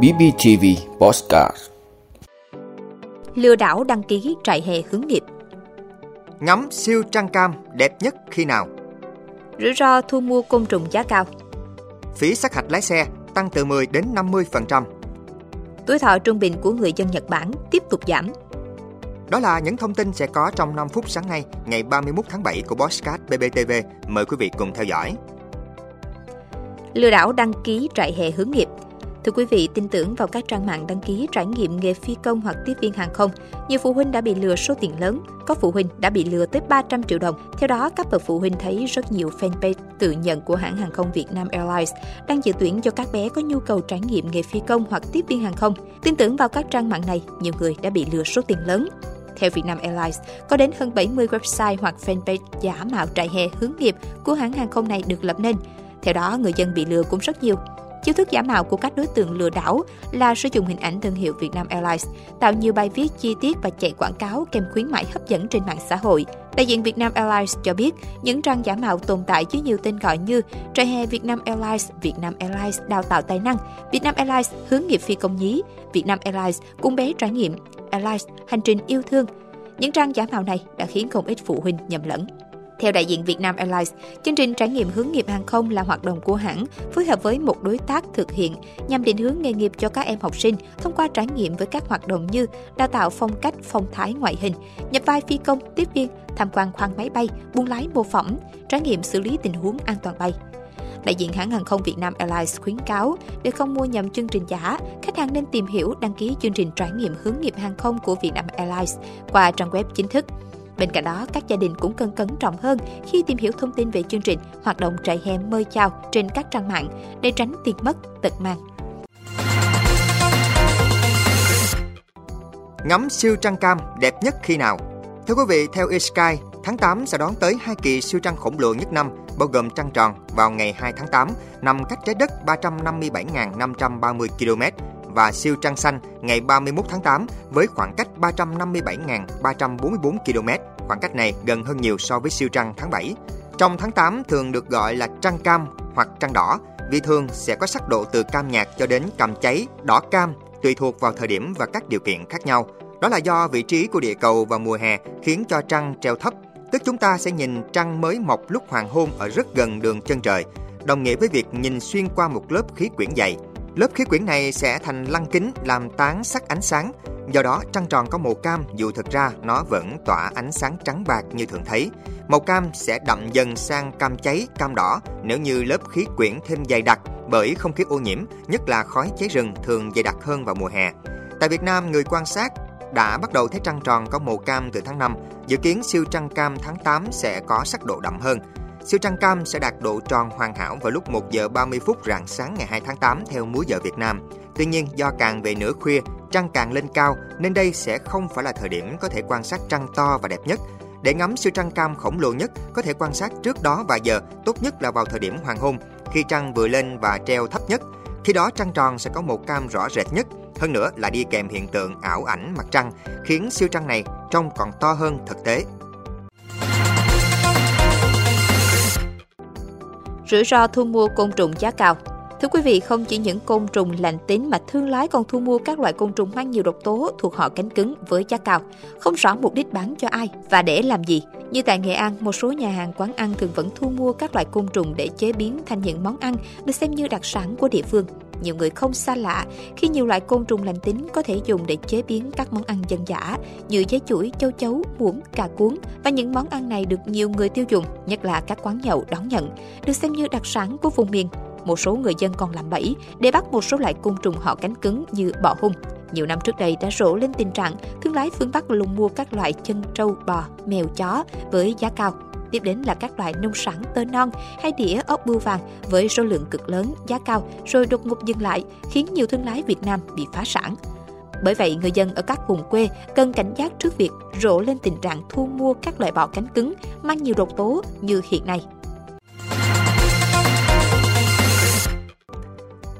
BBTV Postcard Lừa đảo đăng ký trại hè hướng nghiệp Ngắm siêu trăng cam đẹp nhất khi nào? Rủi ro thu mua côn trùng giá cao Phí sát hạch lái xe tăng từ 10 đến 50%. Tuổi thọ trung bình của người dân Nhật Bản tiếp tục giảm Đó là những thông tin sẽ có trong 5 phút sáng nay, ngày 31 tháng 7 của Postcard BBTV. Mời quý vị cùng theo dõi. Lừa đảo đăng ký trại hè hướng nghiệp Thưa quý vị, tin tưởng vào các trang mạng đăng ký trải nghiệm nghề phi công hoặc tiếp viên hàng không, nhiều phụ huynh đã bị lừa số tiền lớn, có phụ huynh đã bị lừa tới 300 triệu đồng. Theo đó, các bậc phụ huynh thấy rất nhiều fanpage tự nhận của hãng hàng không Việt Nam Airlines đang dự tuyển cho các bé có nhu cầu trải nghiệm nghề phi công hoặc tiếp viên hàng không. Tin tưởng vào các trang mạng này, nhiều người đã bị lừa số tiền lớn. Theo Vietnam Airlines, có đến hơn 70 website hoặc fanpage giả mạo trại hè hướng nghiệp của hãng hàng không này được lập nên. Theo đó, người dân bị lừa cũng rất nhiều. Chiêu thức giả mạo của các đối tượng lừa đảo là sử dụng hình ảnh thương hiệu Vietnam Airlines, tạo nhiều bài viết chi tiết và chạy quảng cáo kèm khuyến mại hấp dẫn trên mạng xã hội. Đại diện Vietnam Airlines cho biết, những trang giả mạo tồn tại dưới nhiều tên gọi như trại hè Vietnam Airlines, Vietnam Airlines đào tạo tài năng, Vietnam Airlines hướng nghiệp phi công nhí, Vietnam Airlines cung bé trải nghiệm, Airlines hành trình yêu thương. Những trang giả mạo này đã khiến không ít phụ huynh nhầm lẫn. Theo đại diện Vietnam Airlines, chương trình trải nghiệm hướng nghiệp hàng không là hoạt động của hãng phối hợp với một đối tác thực hiện nhằm định hướng nghề nghiệp cho các em học sinh thông qua trải nghiệm với các hoạt động như đào tạo phong cách, phong thái ngoại hình, nhập vai phi công, tiếp viên, tham quan khoang máy bay, buôn lái mô phỏng, trải nghiệm xử lý tình huống an toàn bay. Đại diện hãng hàng không Việt Nam Airlines khuyến cáo để không mua nhầm chương trình giả, khách hàng nên tìm hiểu đăng ký chương trình trải nghiệm hướng nghiệp hàng không của Việt Nam Airlines qua trang web chính thức. Bên cạnh đó, các gia đình cũng cần cẩn trọng hơn khi tìm hiểu thông tin về chương trình hoạt động trại hè mời chào trên các trang mạng để tránh tiền mất, tật mang. Ngắm siêu trăng cam đẹp nhất khi nào? Thưa quý vị, theo sky tháng 8 sẽ đón tới hai kỳ siêu trăng khổng lồ nhất năm, bao gồm trăng tròn vào ngày 2 tháng 8, nằm cách trái đất 357.530 km và siêu trăng xanh ngày 31 tháng 8 với khoảng cách 357.344 km. Khoảng cách này gần hơn nhiều so với siêu trăng tháng 7. Trong tháng 8 thường được gọi là trăng cam hoặc trăng đỏ vì thường sẽ có sắc độ từ cam nhạt cho đến cam cháy, đỏ cam tùy thuộc vào thời điểm và các điều kiện khác nhau. Đó là do vị trí của địa cầu vào mùa hè khiến cho trăng treo thấp, tức chúng ta sẽ nhìn trăng mới mọc lúc hoàng hôn ở rất gần đường chân trời, đồng nghĩa với việc nhìn xuyên qua một lớp khí quyển dày. Lớp khí quyển này sẽ thành lăng kính làm tán sắc ánh sáng. Do đó, trăng tròn có màu cam dù thực ra nó vẫn tỏa ánh sáng trắng bạc như thường thấy. Màu cam sẽ đậm dần sang cam cháy, cam đỏ nếu như lớp khí quyển thêm dày đặc bởi không khí ô nhiễm, nhất là khói cháy rừng thường dày đặc hơn vào mùa hè. Tại Việt Nam, người quan sát đã bắt đầu thấy trăng tròn có màu cam từ tháng 5. Dự kiến siêu trăng cam tháng 8 sẽ có sắc độ đậm hơn. Siêu trăng cam sẽ đạt độ tròn hoàn hảo vào lúc 1 giờ 30 phút rạng sáng ngày 2 tháng 8 theo múi giờ Việt Nam. Tuy nhiên, do càng về nửa khuya, trăng càng lên cao nên đây sẽ không phải là thời điểm có thể quan sát trăng to và đẹp nhất. Để ngắm siêu trăng cam khổng lồ nhất, có thể quan sát trước đó vài giờ, tốt nhất là vào thời điểm hoàng hôn, khi trăng vừa lên và treo thấp nhất. Khi đó trăng tròn sẽ có màu cam rõ rệt nhất, hơn nữa là đi kèm hiện tượng ảo ảnh mặt trăng, khiến siêu trăng này trông còn to hơn thực tế. Rủi ro thu mua côn trùng giá cao Thưa quý vị, không chỉ những côn trùng lành tính mà thương lái còn thu mua các loại côn trùng mang nhiều độc tố thuộc họ cánh cứng với giá cao, không rõ mục đích bán cho ai và để làm gì. Như tại Nghệ An, một số nhà hàng quán ăn thường vẫn thu mua các loại côn trùng để chế biến thành những món ăn được xem như đặc sản của địa phương. Nhiều người không xa lạ khi nhiều loại côn trùng lành tính có thể dùng để chế biến các món ăn dân dã như dế chuỗi, châu chấu, muỗng, cà cuốn và những món ăn này được nhiều người tiêu dùng, nhất là các quán nhậu đón nhận, được xem như đặc sản của vùng miền một số người dân còn làm bẫy để bắt một số loại côn trùng họ cánh cứng như bọ hung. Nhiều năm trước đây đã rộ lên tình trạng thương lái phương Bắc lùng mua các loại chân trâu, bò, mèo, chó với giá cao. Tiếp đến là các loại nông sản tơ non hay đĩa ốc bươu vàng với số lượng cực lớn, giá cao rồi đột ngột dừng lại khiến nhiều thương lái Việt Nam bị phá sản. Bởi vậy, người dân ở các vùng quê cần cảnh giác trước việc rộ lên tình trạng thu mua các loại bò cánh cứng mang nhiều độc tố như hiện nay.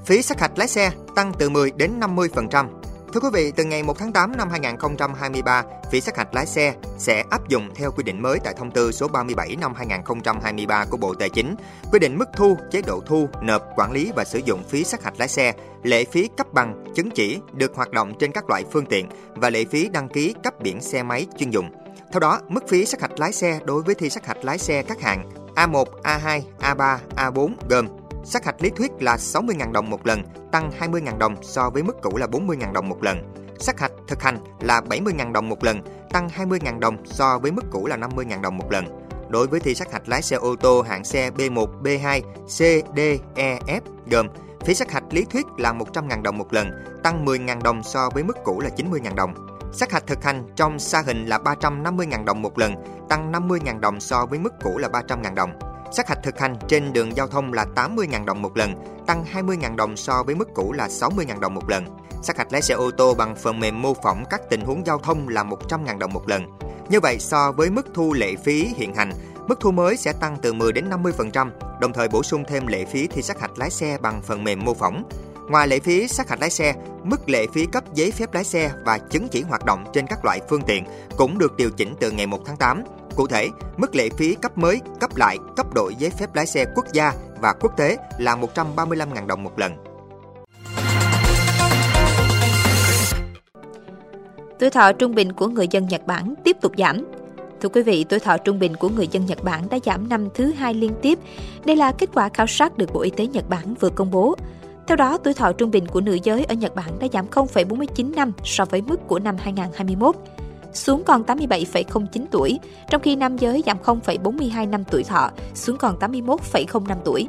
Phí sát hạch lái xe tăng từ 10 đến 50%. Thưa quý vị, từ ngày 1 tháng 8 năm 2023, phí sát hạch lái xe sẽ áp dụng theo quy định mới tại thông tư số 37 năm 2023 của Bộ Tài chính, quy định mức thu, chế độ thu, nộp, quản lý và sử dụng phí sát hạch lái xe, lệ phí cấp bằng, chứng chỉ được hoạt động trên các loại phương tiện và lệ phí đăng ký cấp biển xe máy chuyên dụng. Theo đó, mức phí sát hạch lái xe đối với thi sát hạch lái xe các hạng A1, A2, A3, A4 gồm sát hạch lý thuyết là 60.000 đồng một lần, tăng 20.000 đồng so với mức cũ là 40.000 đồng một lần. Sát hạch thực hành là 70.000 đồng một lần, tăng 20.000 đồng so với mức cũ là 50.000 đồng một lần. Đối với thi sát hạch lái xe ô tô hạng xe B1, B2, C, D, E, F gồm phí sát hạch lý thuyết là 100.000 đồng một lần, tăng 10.000 đồng so với mức cũ là 90.000 đồng. Sát hạch thực hành trong xa hình là 350.000 đồng một lần, tăng 50.000 đồng so với mức cũ là 300.000 đồng. Sát hạch thực hành trên đường giao thông là 80.000 đồng một lần, tăng 20.000 đồng so với mức cũ là 60.000 đồng một lần. Sát hạch lái xe ô tô bằng phần mềm mô phỏng các tình huống giao thông là 100.000 đồng một lần. Như vậy, so với mức thu lệ phí hiện hành, mức thu mới sẽ tăng từ 10 đến 50%, đồng thời bổ sung thêm lệ phí thi sát hạch lái xe bằng phần mềm mô phỏng. Ngoài lệ phí sát hạch lái xe, mức lệ phí cấp giấy phép lái xe và chứng chỉ hoạt động trên các loại phương tiện cũng được điều chỉnh từ ngày 1 tháng 8. Cụ thể, mức lệ phí cấp mới, cấp lại, cấp đổi giấy phép lái xe quốc gia và quốc tế là 135.000 đồng một lần. Tuổi thọ trung bình của người dân Nhật Bản tiếp tục giảm. Thưa quý vị, tuổi thọ trung bình của người dân Nhật Bản đã giảm năm thứ hai liên tiếp. Đây là kết quả khảo sát được Bộ Y tế Nhật Bản vừa công bố. Theo đó, tuổi thọ trung bình của nữ giới ở Nhật Bản đã giảm 0,49 năm so với mức của năm 2021, xuống còn 87,09 tuổi, trong khi nam giới giảm 0,42 năm tuổi thọ, xuống còn 81,05 tuổi.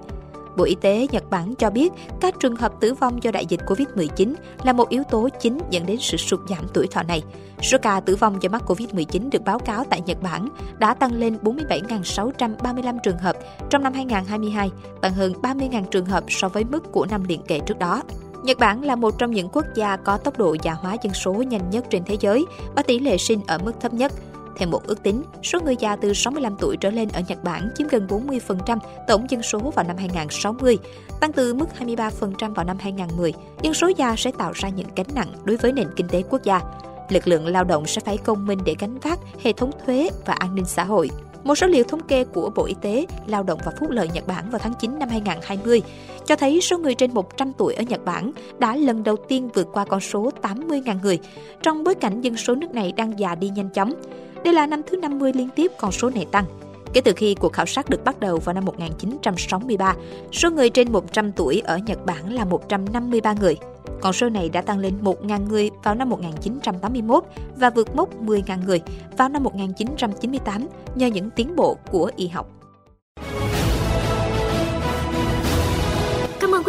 Bộ Y tế Nhật Bản cho biết các trường hợp tử vong do đại dịch COVID-19 là một yếu tố chính dẫn đến sự sụt giảm tuổi thọ này. Số ca tử vong do mắc COVID-19 được báo cáo tại Nhật Bản đã tăng lên 47.635 trường hợp trong năm 2022, tăng hơn 30.000 trường hợp so với mức của năm liền kề trước đó. Nhật Bản là một trong những quốc gia có tốc độ già hóa dân số nhanh nhất trên thế giới và tỷ lệ sinh ở mức thấp nhất. Theo một ước tính, số người già từ 65 tuổi trở lên ở Nhật Bản chiếm gần 40% tổng dân số vào năm 2060, tăng từ mức 23% vào năm 2010. Dân số già sẽ tạo ra những gánh nặng đối với nền kinh tế quốc gia. Lực lượng lao động sẽ phải công minh để gánh vác hệ thống thuế và an ninh xã hội. Một số liệu thống kê của Bộ Y tế, Lao động và Phúc lợi Nhật Bản vào tháng 9 năm 2020 cho thấy số người trên 100 tuổi ở Nhật Bản đã lần đầu tiên vượt qua con số 80.000 người, trong bối cảnh dân số nước này đang già đi nhanh chóng. Đây là năm thứ 50 liên tiếp con số này tăng. Kể từ khi cuộc khảo sát được bắt đầu vào năm 1963, số người trên 100 tuổi ở Nhật Bản là 153 người. Con số này đã tăng lên 1.000 người vào năm 1981 và vượt mốc 10.000 người vào năm 1998 nhờ những tiến bộ của y học.